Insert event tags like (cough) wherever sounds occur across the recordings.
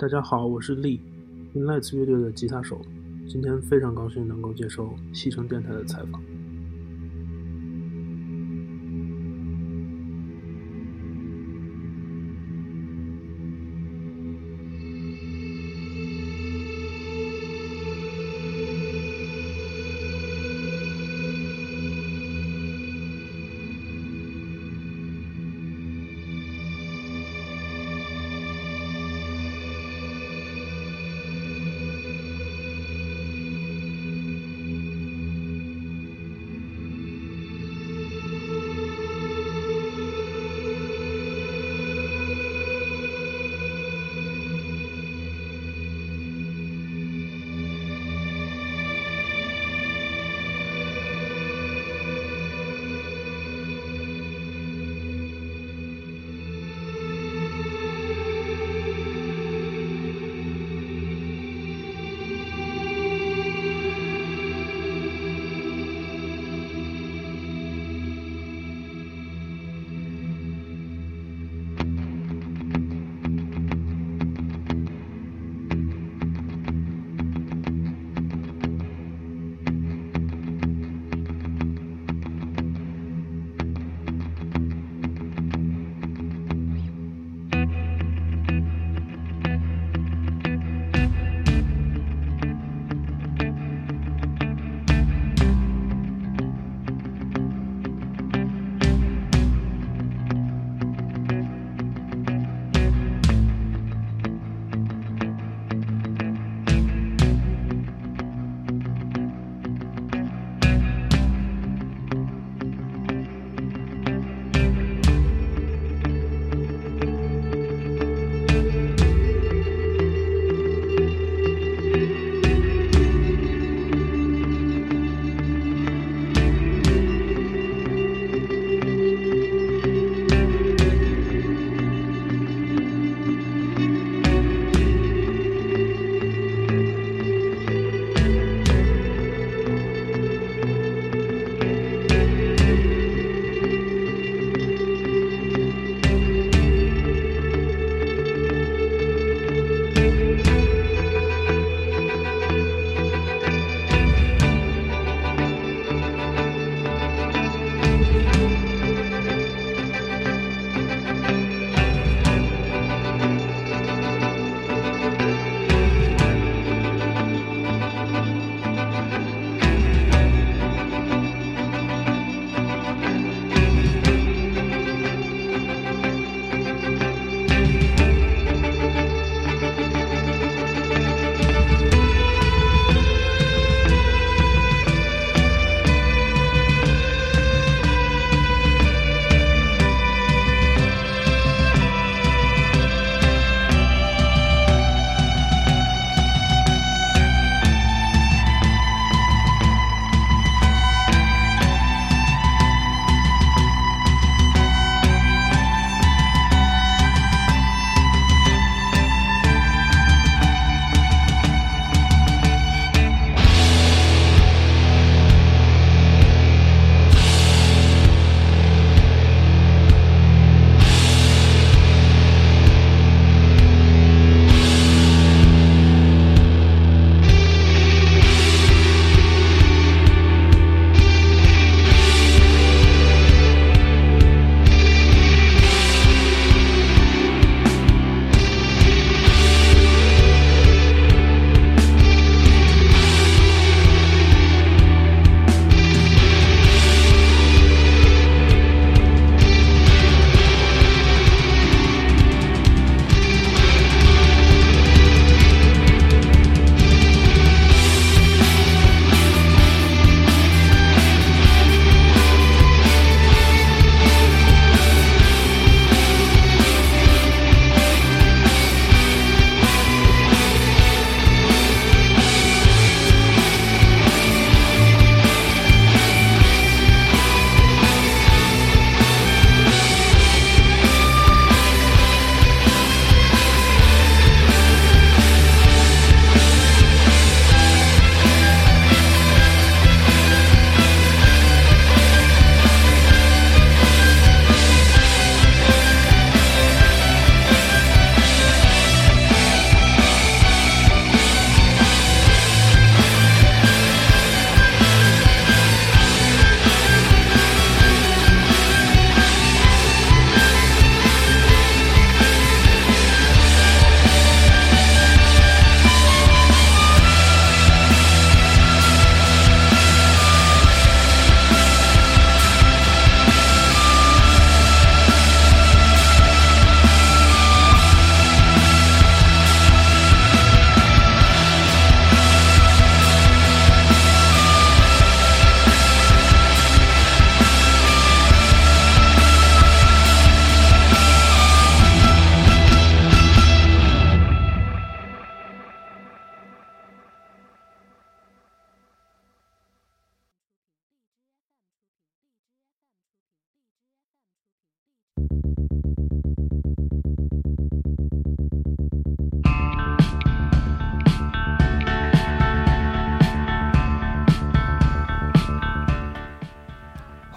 大家好，我是力，Inlights 乐队的吉他手。今天非常高兴能够接受西城电台的采访。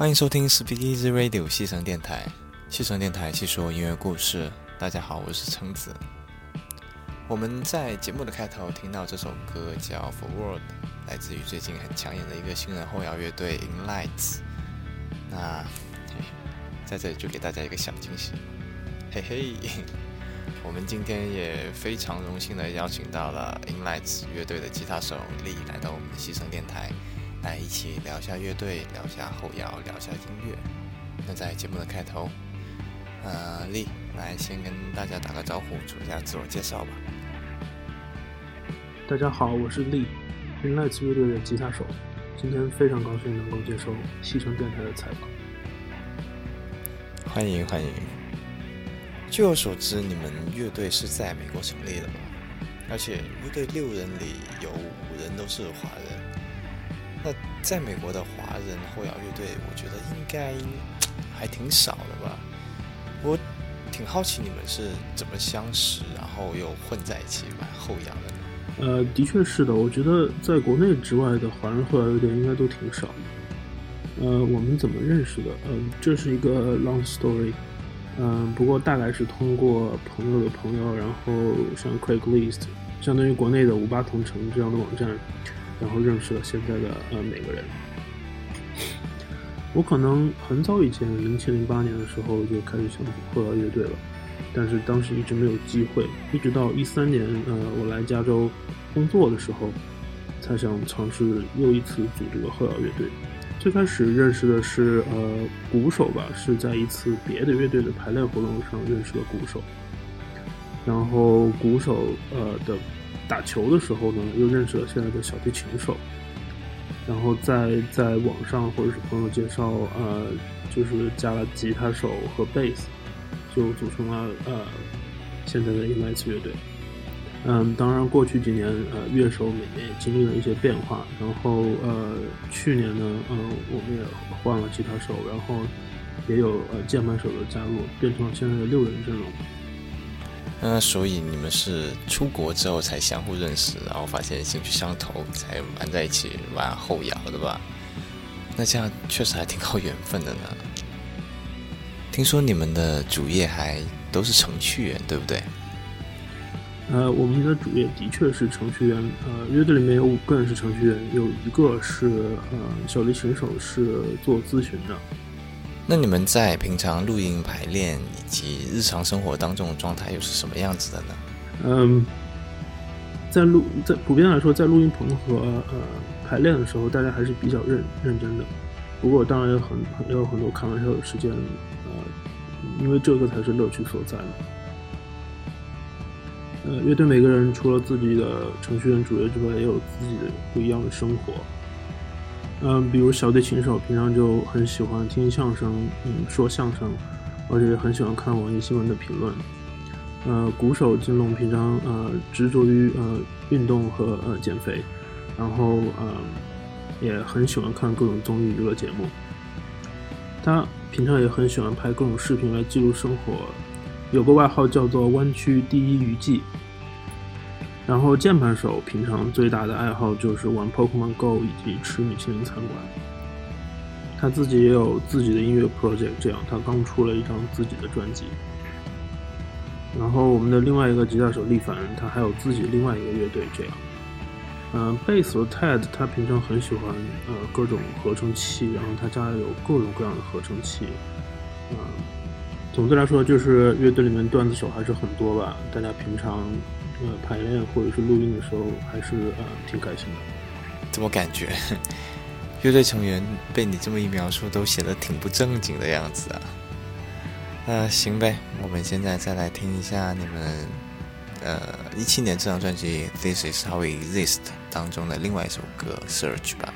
欢迎收听 Speak Easy Radio 西城电台，西城电台细说音乐故事。大家好，我是橙子。我们在节目的开头听到这首歌叫《For World》，来自于最近很抢眼的一个新人后摇乐队 In Lights。那在这里就给大家一个小惊喜，嘿嘿，(laughs) 我们今天也非常荣幸的邀请到了 In Lights 乐队的吉他手丽来到我们的西城电台。来一起聊一下乐队，聊一下后摇，聊一下音乐。那在节目的开头，呃，丽来先跟大家打个招呼，做一下自我介绍吧。大家好，我是丽，Inlights 乐队的吉他手。今天非常高兴能够接受西城电台的采访。欢迎欢迎。据我所知，你们乐队是在美国成立的吧？而且乐队六人里有五人都是华人。在美国的华人后摇乐队，我觉得应该还挺少的吧。我挺好奇你们是怎么相识，然后又混在一起玩后摇的呢？呃，的确是的，我觉得在国内之外的华人后摇乐队应该都挺少的。呃，我们怎么认识的？嗯，这是一个 long story。嗯，不过大概是通过朋友的朋友，然后像 Craigslist，相当于国内的五八同城这样的网站。然后认识了现在的呃每个人。我可能很早以前，零七零八年的时候就开始想组后摇乐队了，但是当时一直没有机会，一直到一三年，呃，我来加州工作的时候，才想尝试又一次组这个后摇乐队。最开始认识的是呃鼓手吧，是在一次别的乐队的排练活动上认识了鼓手，然后鼓手呃的。打球的时候呢，又认识了现在的小提琴手，然后在在网上或者是朋友介绍，呃，就是加了吉他手和贝斯，就组成了呃现在的 i n l i g h t 乐队。嗯，当然过去几年，呃，乐手每年也经历了一些变化，然后呃，去年呢，嗯，我们也换了吉他手，然后也有呃键盘手的加入，变成了现在的六人阵容。那所以你们是出国之后才相互认识，然后发现兴趣相投，才玩在一起玩后摇的吧？那这样确实还挺靠缘分的呢。听说你们的主业还都是程序员，对不对？呃，我们的主业的确是程序员。呃，乐队里面有五个人是程序员，有一个是呃小提琴手，是做咨询的。那你们在平常录音、排练以及日常生活当中的状态又是什么样子的呢？嗯，在录在普遍来说，在录音棚和呃排练的时候，大家还是比较认认真的。不过当然也很也有很多开玩笑的时间，呃，因为这个才是乐趣所在嘛。呃，乐队每个人除了自己的程序员主业之外，也有自己的不一样的生活。嗯，比如小提琴手平常就很喜欢听相声，嗯，说相声，而且很喜欢看网易新闻的评论。呃，鼓手金龙平常呃执着于呃运动和呃减肥，然后呃也很喜欢看各种综艺娱乐节目。他平常也很喜欢拍各种视频来记录生活，有个外号叫做“湾区第一娱记”。然后键盘手平常最大的爱好就是玩 Pokemon Go 以及吃米其林餐馆。他自己也有自己的音乐 project，这样他刚出了一张自己的专辑。然后我们的另外一个吉他手力凡，他还有自己另外一个乐队，这样。嗯，贝斯的 Ted，他平常很喜欢呃各种合成器，然后他家里有各种各样的合成器。嗯，总的来说就是乐队里面段子手还是很多吧，大家平常。呃，排练或者是录音的时候，还是呃挺开心的。怎么感觉 (laughs) 乐队成员被你这么一描述，都显得挺不正经的样子啊？那行呗，我们现在再来听一下你们呃一七年这张专辑《This Is How We Exist》当中的另外一首歌《Search》吧。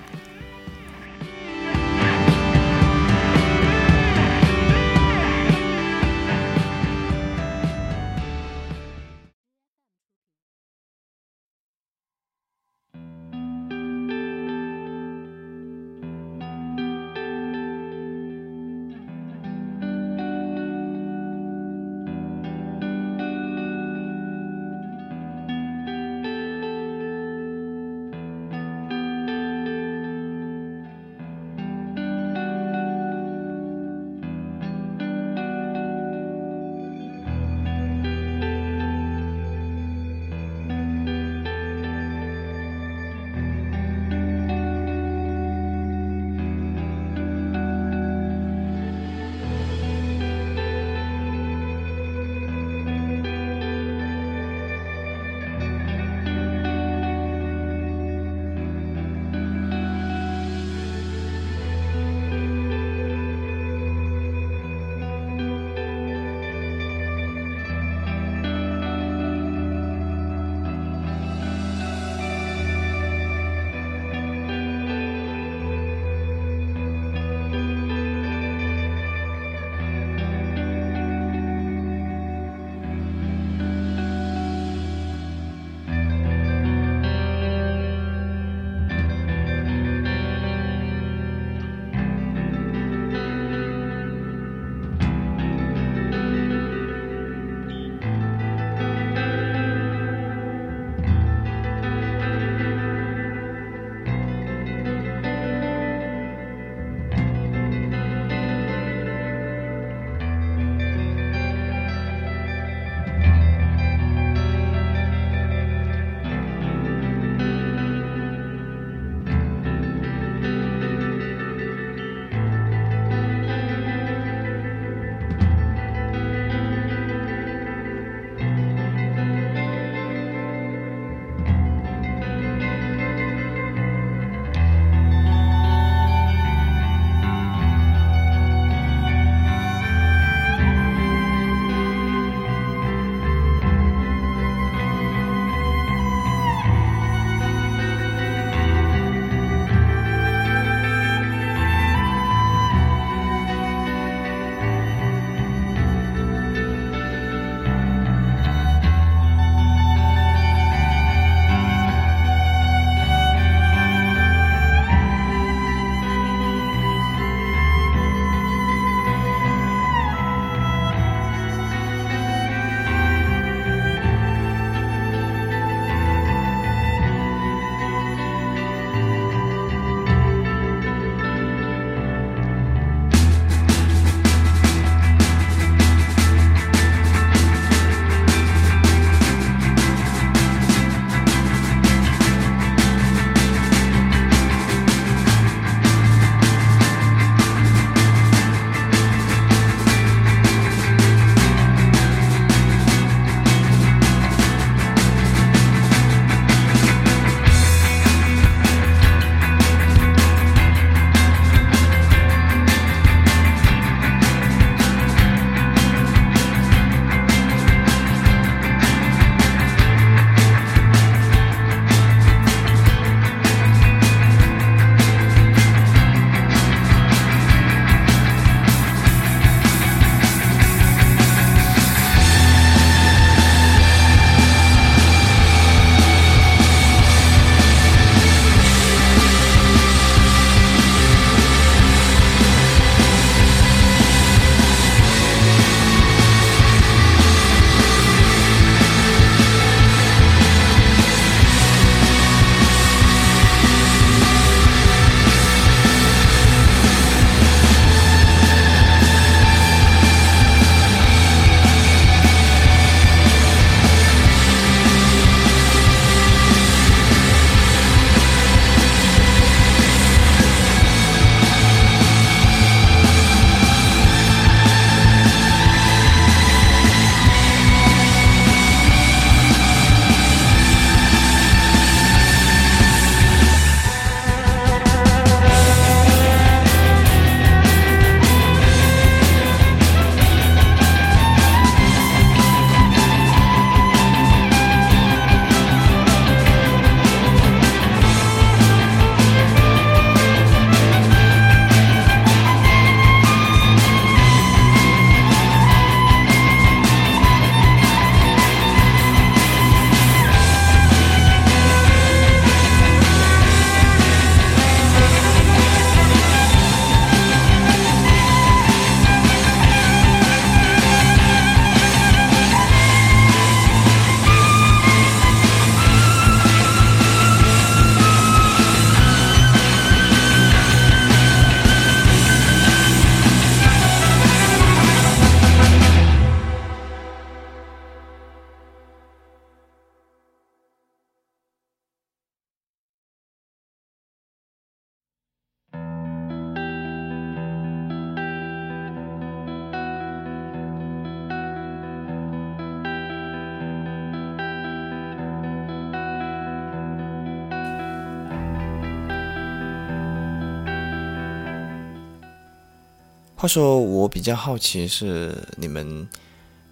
话说，我比较好奇是你们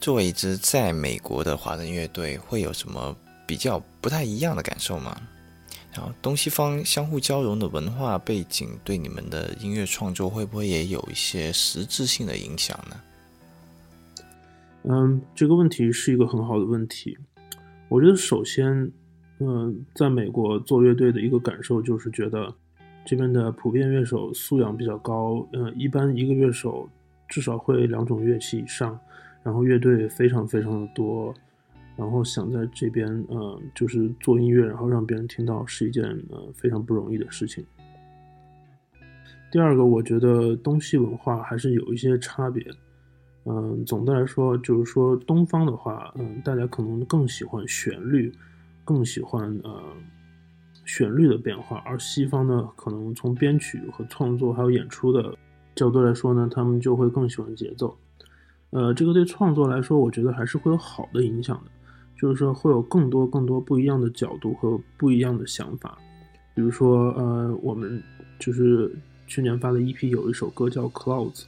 作为一支在美国的华人乐队，会有什么比较不太一样的感受吗？然后东西方相互交融的文化背景，对你们的音乐创作会不会也有一些实质性的影响呢？嗯，这个问题是一个很好的问题。我觉得首先，嗯，在美国做乐队的一个感受就是觉得。这边的普遍乐手素养比较高，呃，一般一个乐手至少会两种乐器以上，然后乐队非常非常的多，然后想在这边，呃，就是做音乐，然后让别人听到是一件呃非常不容易的事情。第二个，我觉得东西文化还是有一些差别，嗯，总的来说就是说东方的话，嗯，大家可能更喜欢旋律，更喜欢呃。旋律的变化，而西方呢，可能从编曲和创作还有演出的角度来说呢，他们就会更喜欢节奏。呃，这个对创作来说，我觉得还是会有好的影响的，就是说会有更多更多不一样的角度和不一样的想法。比如说，呃，我们就是去年发的 EP 有一首歌叫《Clouds》，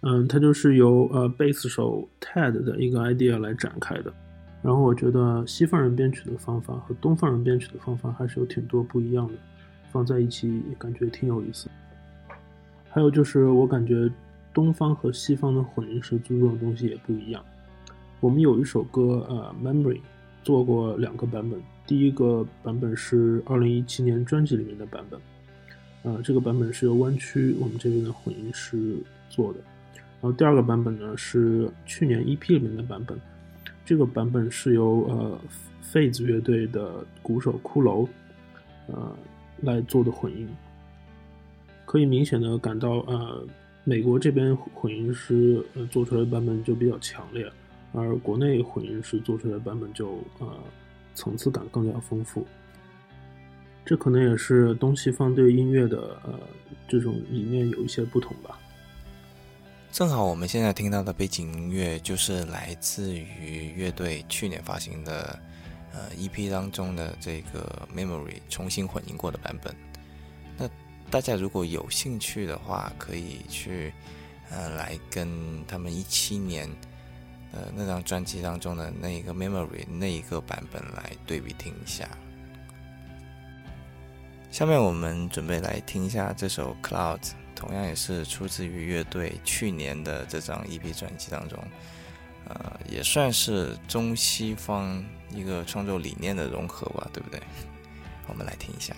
嗯，它就是由呃贝斯手 Ted 的一个 idea 来展开的。然后我觉得西方人编曲的方法和东方人编曲的方法还是有挺多不一样的，放在一起也感觉挺有意思。还有就是我感觉东方和西方的混音师注重的东西也不一样。我们有一首歌呃《Memory》，做过两个版本，第一个版本是二零一七年专辑里面的版本，呃这个版本是由湾曲我们这边的混音师做的。然后第二个版本呢是去年 EP 里面的版本。这个版本是由呃费子乐队的鼓手骷髅呃来做的混音，可以明显的感到呃美国这边混音师做出来的版本就比较强烈，而国内混音师做出来的版本就呃层次感更加丰富。这可能也是东西方对音乐的呃这种理念有一些不同吧。正好我们现在听到的背景音乐就是来自于乐队去年发行的呃 EP 当中的这个 Memory 重新混音过的版本。那大家如果有兴趣的话，可以去呃来跟他们一七年呃那张专辑当中的那一个 Memory 那一个版本来对比听一下。下面我们准备来听一下这首 Clouds。同样也是出自于乐队去年的这张 EP 专辑当中，呃，也算是中西方一个创作理念的融合吧，对不对？我们来听一下。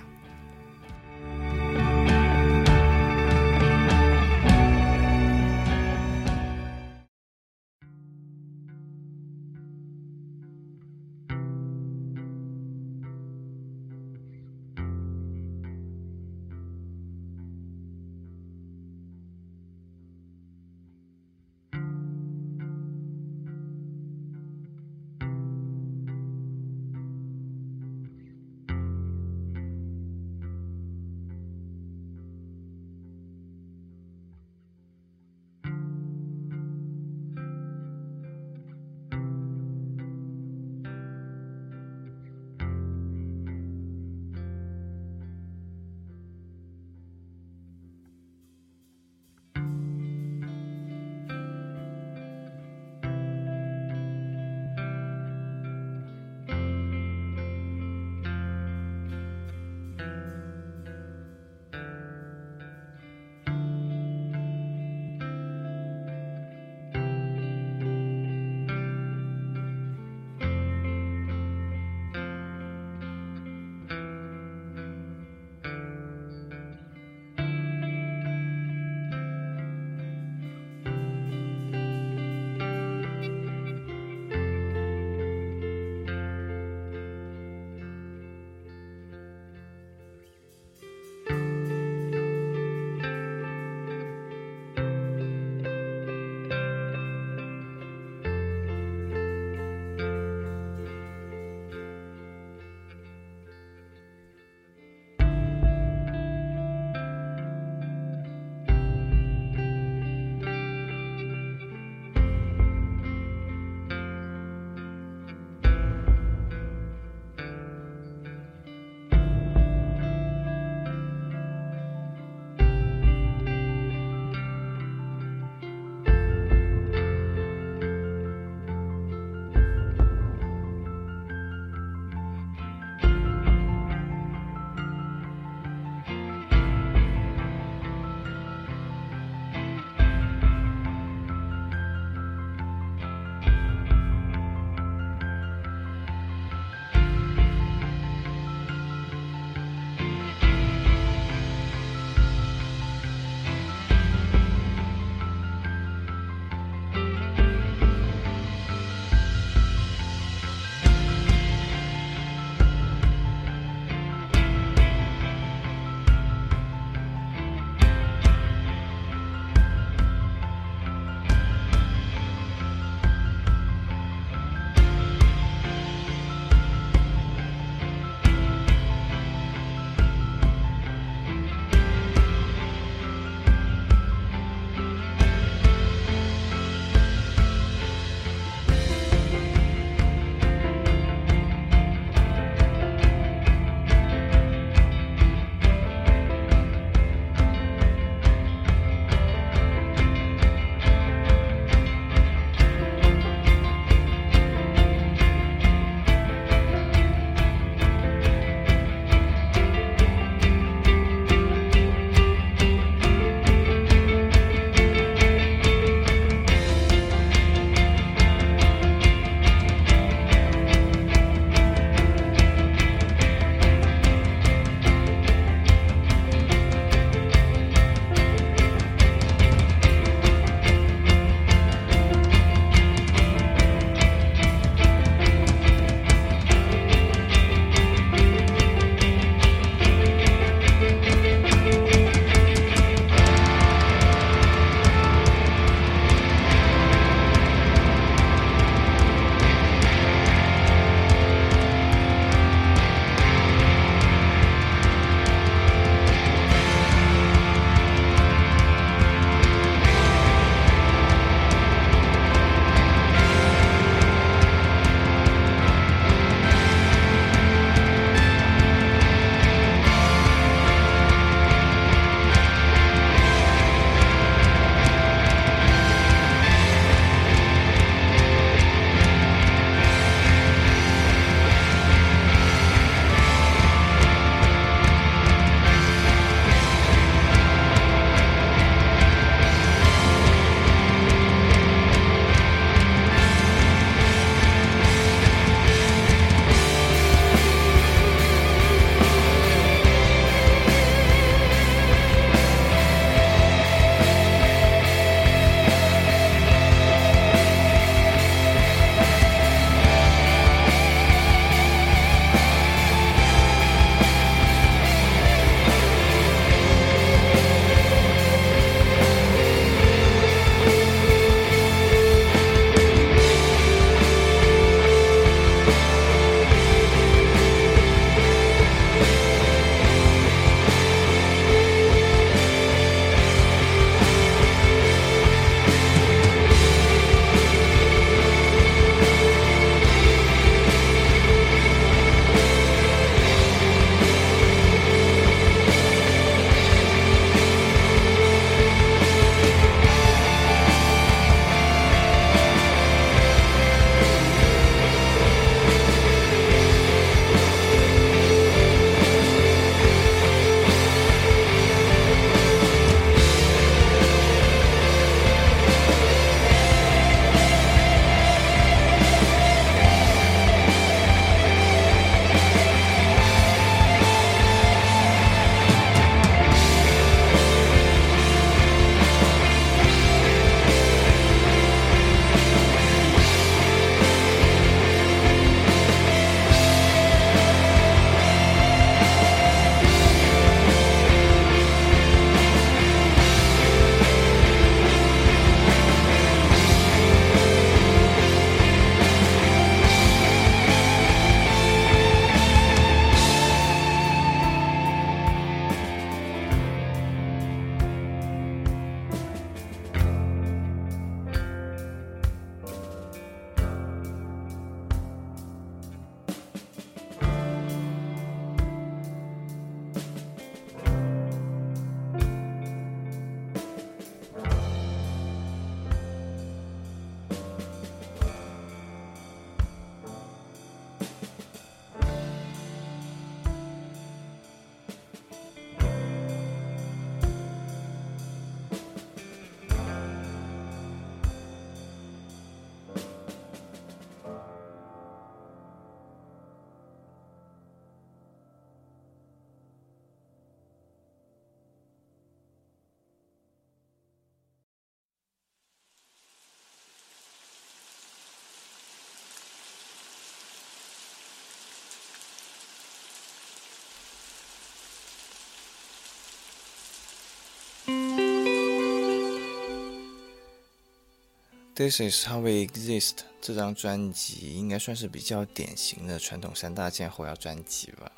This is how we exist。这张专辑应该算是比较典型的传统三大件后摇专辑吧。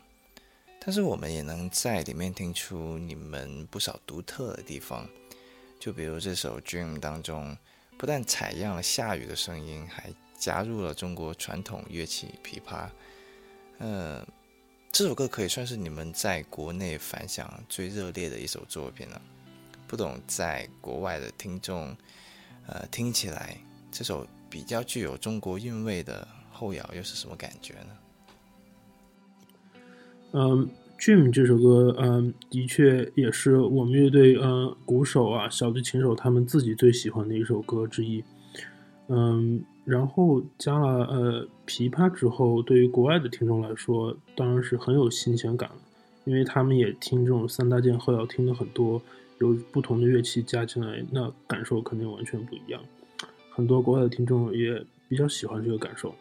但是我们也能在里面听出你们不少独特的地方，就比如这首《Dream》当中，不但采样了下雨的声音，还加入了中国传统乐器琵琶。呃，这首歌可以算是你们在国内反响最热烈的一首作品了。不懂在国外的听众。呃，听起来这首比较具有中国韵味的后摇又是什么感觉呢？嗯，Dream 这首歌，嗯，的确也是我们乐队，嗯，鼓手啊，小提琴手他们自己最喜欢的一首歌之一。嗯，然后加了呃琵琶之后，对于国外的听众来说，当然是很有新鲜感了，因为他们也听这种三大件后摇听的很多。有不同的乐器加进来，那感受肯定完全不一样。很多国外的听众也比较喜欢这个感受。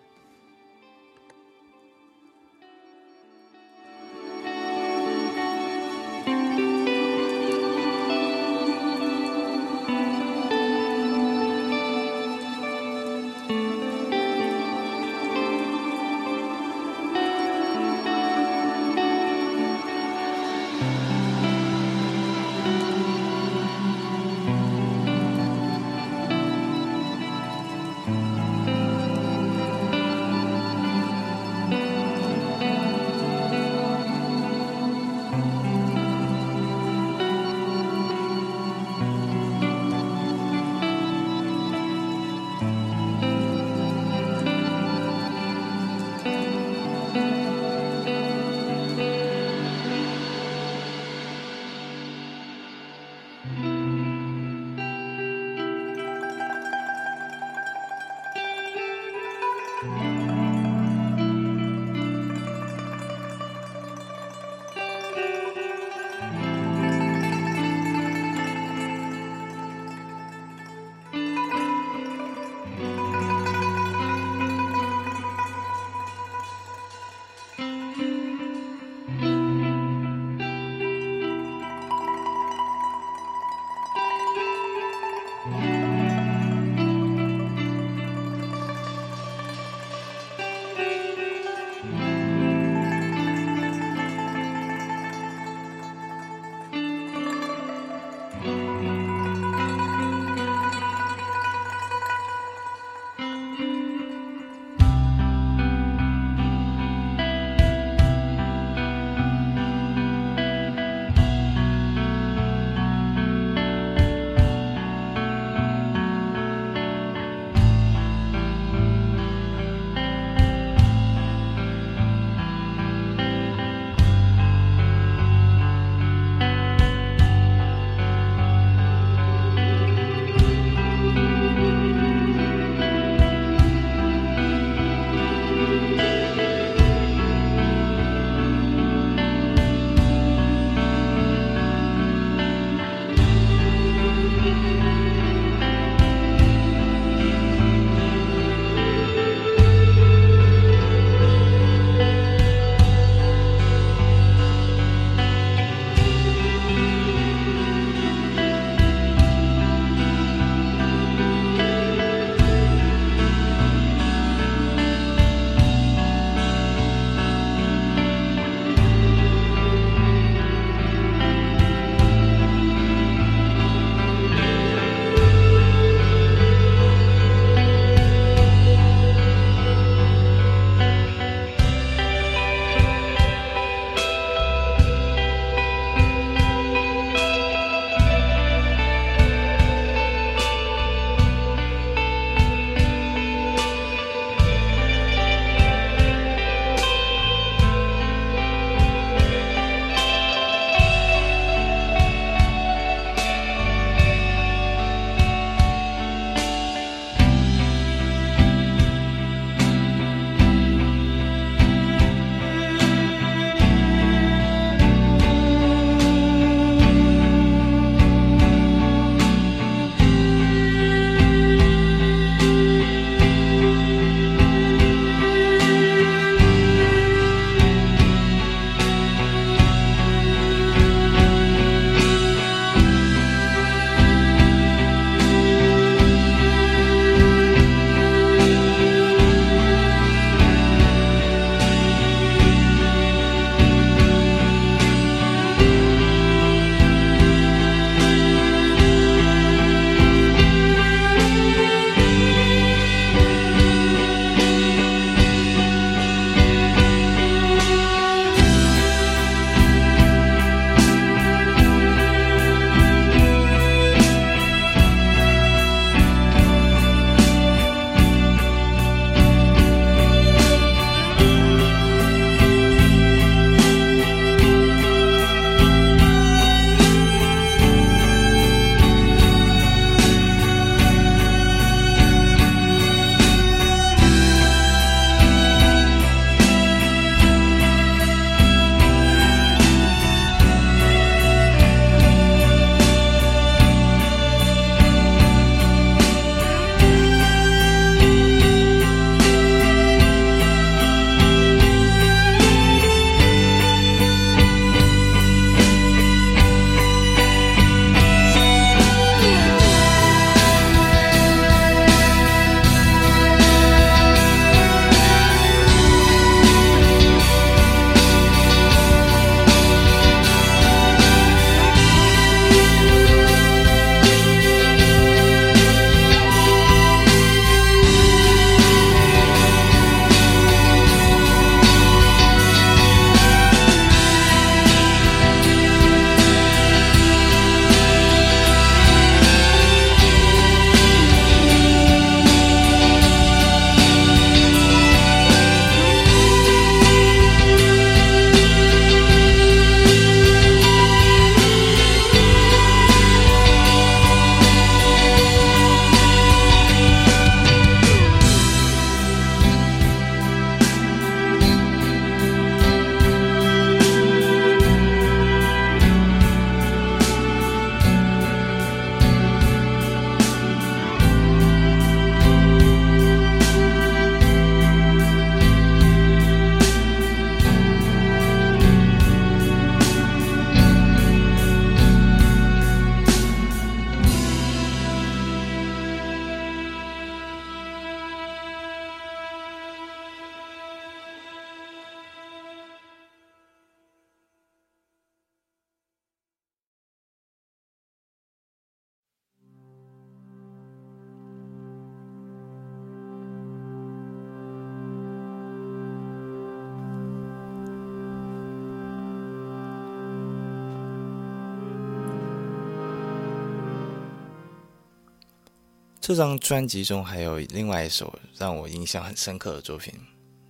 这张专辑中还有另外一首让我印象很深刻的作品，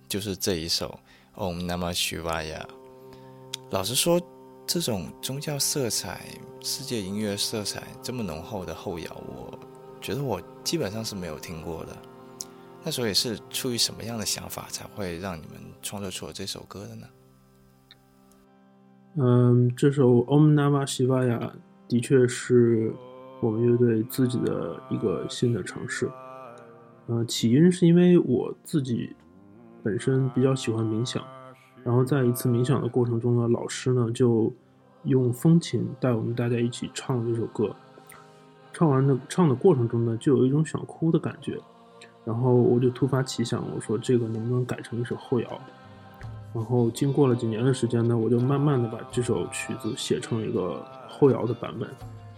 就是这一首《Om Namah Shivaya》。老实说，这种宗教色彩、世界音乐色彩这么浓厚的后摇，我觉得我基本上是没有听过的。那所以是出于什么样的想法才会让你们创作出了这首歌的呢？嗯，这首《Om Namah Shivaya》的确是。我们乐队自己的一个新的尝试，呃，起因是因为我自己本身比较喜欢冥想，然后在一次冥想的过程中呢，老师呢就用风琴带我们大家一起唱这首歌，唱完的唱的过程中呢，就有一种想哭的感觉，然后我就突发奇想，我说这个能不能改成一首后摇？然后经过了几年的时间呢，我就慢慢的把这首曲子写成一个后摇的版本。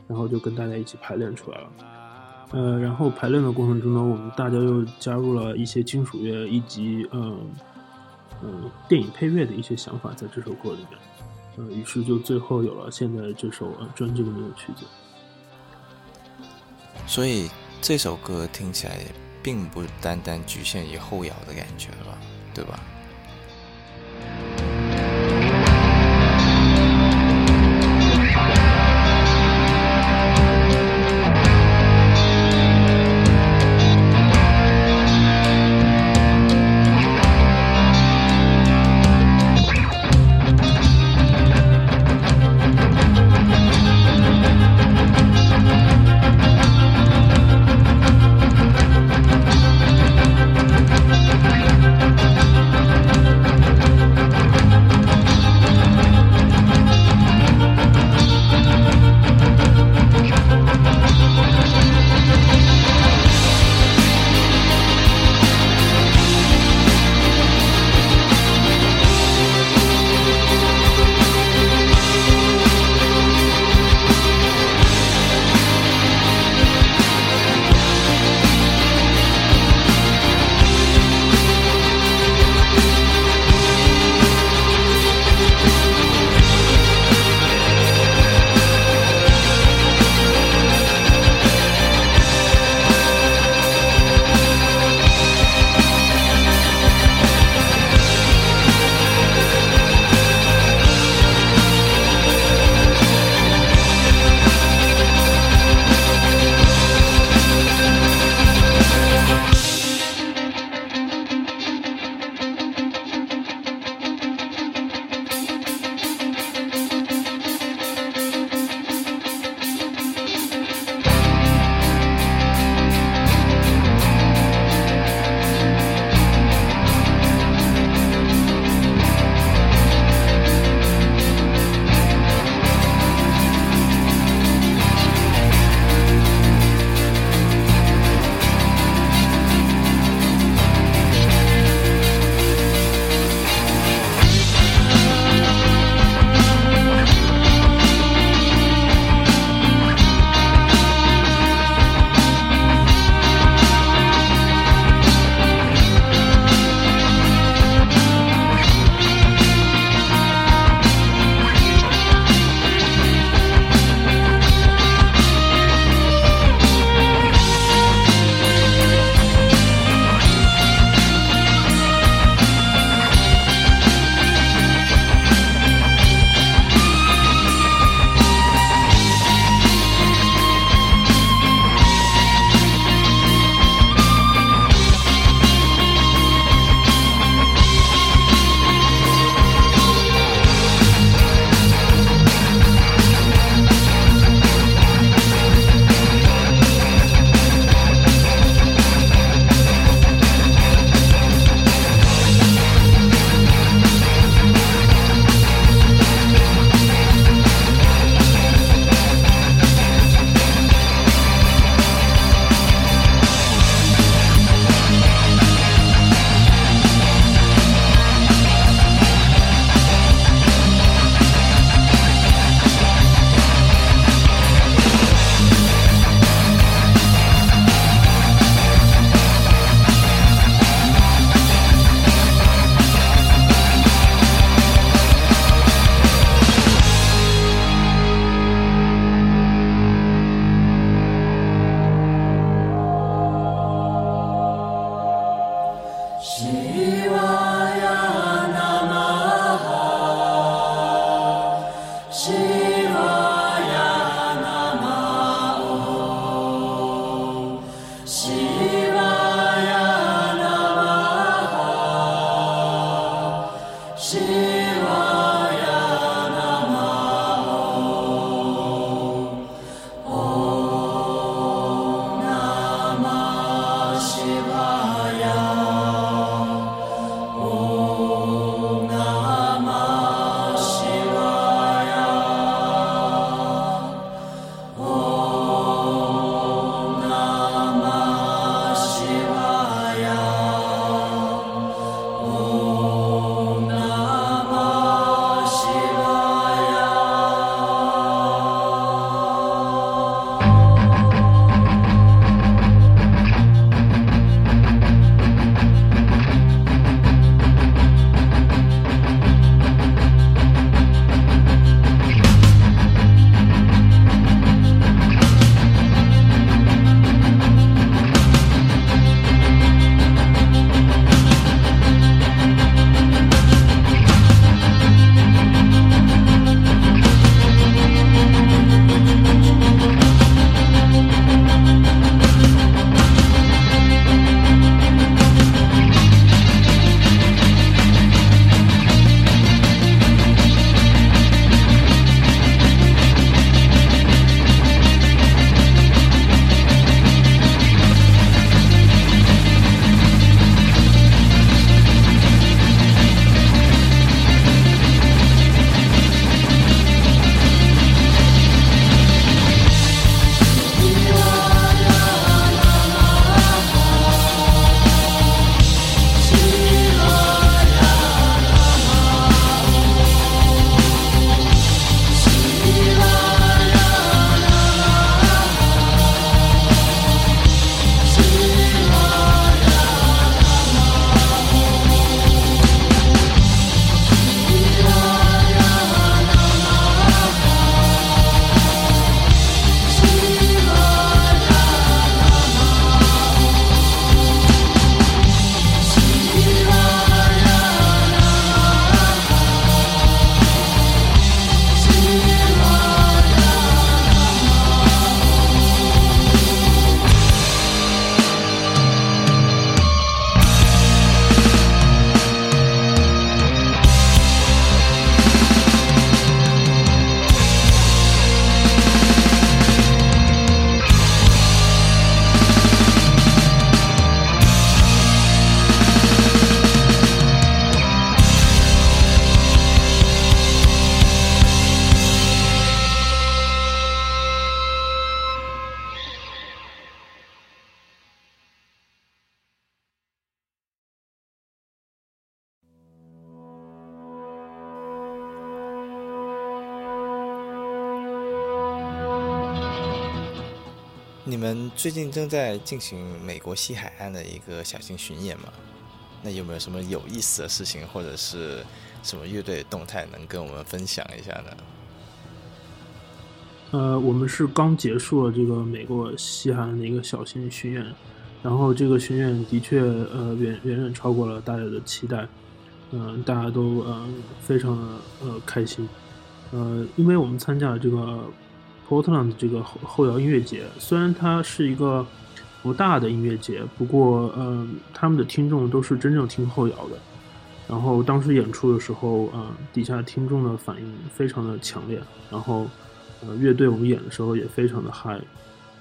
然后就跟大家一起排练出来了，呃，然后排练的过程中呢，我们大家又加入了一些金属乐以及嗯嗯电影配乐的一些想法在这首歌里面，呃，于是就最后有了现在这首专辑里面的曲子。所以这首歌听起来并不单单局限于后摇的感觉了，对吧？我们最近正在进行美国西海岸的一个小型巡演嘛？那有没有什么有意思的事情，或者是什么乐队动态能跟我们分享一下呢？呃，我们是刚结束了这个美国西海岸的一个小型巡演，然后这个巡演的确呃远远远超过了大家的期待，嗯，大家都呃非常的呃开心，呃，因为我们参加了这个。Portland 这个后后摇音乐节，虽然它是一个不大的音乐节，不过，嗯，他们的听众都是真正听后摇的。然后当时演出的时候，嗯，底下听众的反应非常的强烈。然后，呃，乐队我们演的时候也非常的嗨，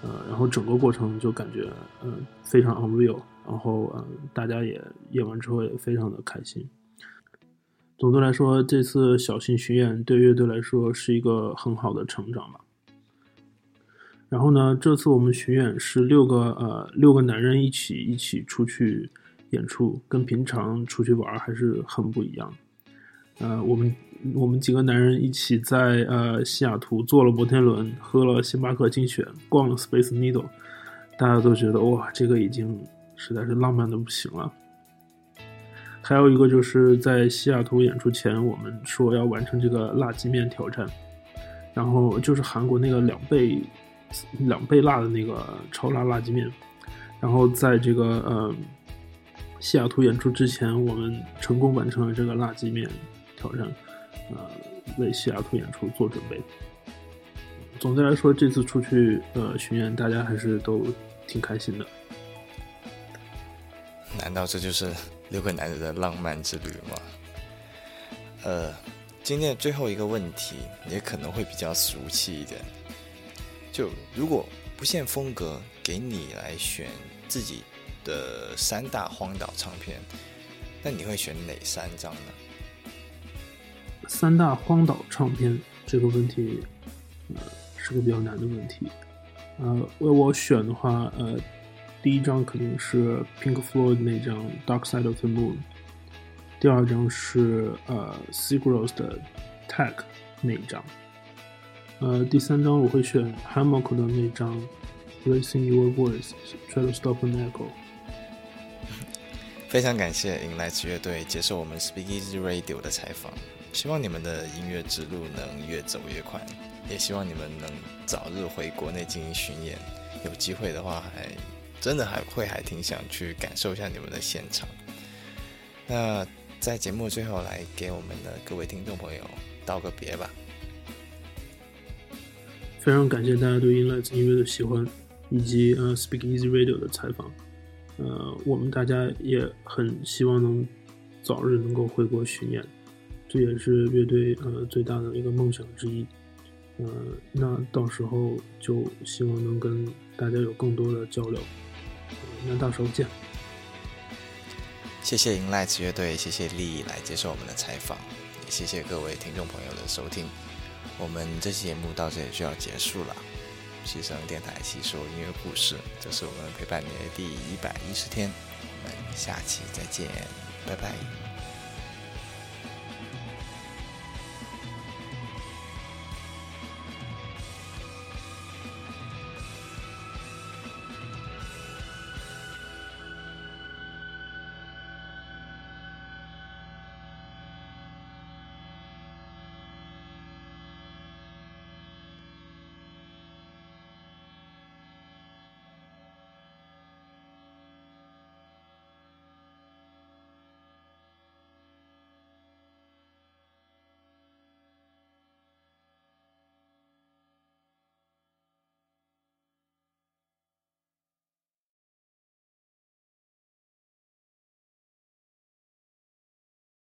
呃，然后整个过程就感觉，嗯，非常 unreal。然后，嗯，大家也演完之后也非常的开心。总的来说，这次小型巡演对乐队来说是一个很好的成长吧。然后呢，这次我们巡演是六个呃六个男人一起一起出去演出，跟平常出去玩还是很不一样。呃，我们我们几个男人一起在呃西雅图坐了摩天轮，喝了星巴克精选，逛了 Space Needle，大家都觉得哇，这个已经实在是浪漫的不行了。还有一个就是在西雅图演出前，我们说要完成这个辣鸡面挑战，然后就是韩国那个两倍。两倍辣的那个超辣辣鸡面，然后在这个呃西雅图演出之前，我们成功完成了这个辣鸡面挑战，呃，为西雅图演出做准备。总的来说，这次出去呃巡演，大家还是都挺开心的。难道这就是六个男人的浪漫之旅吗？呃，今天的最后一个问题也可能会比较俗气一点，就如果不限风格，给你来选自己的三大荒岛唱片，那你会选哪三张呢？三大荒岛唱片这个问题，呃，是个比较难的问题。呃，为我选的话，呃，第一张肯定是 Pink Floyd 那张《Dark Side of the Moon》，第二张是呃 Sigros 的《Tag》那一张，呃，第三张我会选 Hammock 的那张《Raising Your Voice》，Try to Stop an Echo。(laughs) 非常感谢 In Lights 乐队接受我们 Speak Easy Radio 的采访，希望你们的音乐之路能越走越宽，也希望你们能早日回国内进行巡演。有机会的话，还真的还会还挺想去感受一下你们的现场。那在节目最后，来给我们的各位听众朋友道个别吧。非常感谢大家对 In Lights 音乐的喜欢，以及呃 Speak Easy Radio 的采访。呃，我们大家也很希望能早日能够回国巡演，这也是乐队呃最大的一个梦想之一。呃，那到时候就希望能跟大家有更多的交流。那到时候见。谢谢 In Lights 乐队，谢谢丽来接受我们的采访，也谢谢各位听众朋友的收听。我们这期节目到这里就要结束了。西城电台细说音乐故事，这是我们陪伴你的第一百一十天，我们下期再见，拜拜。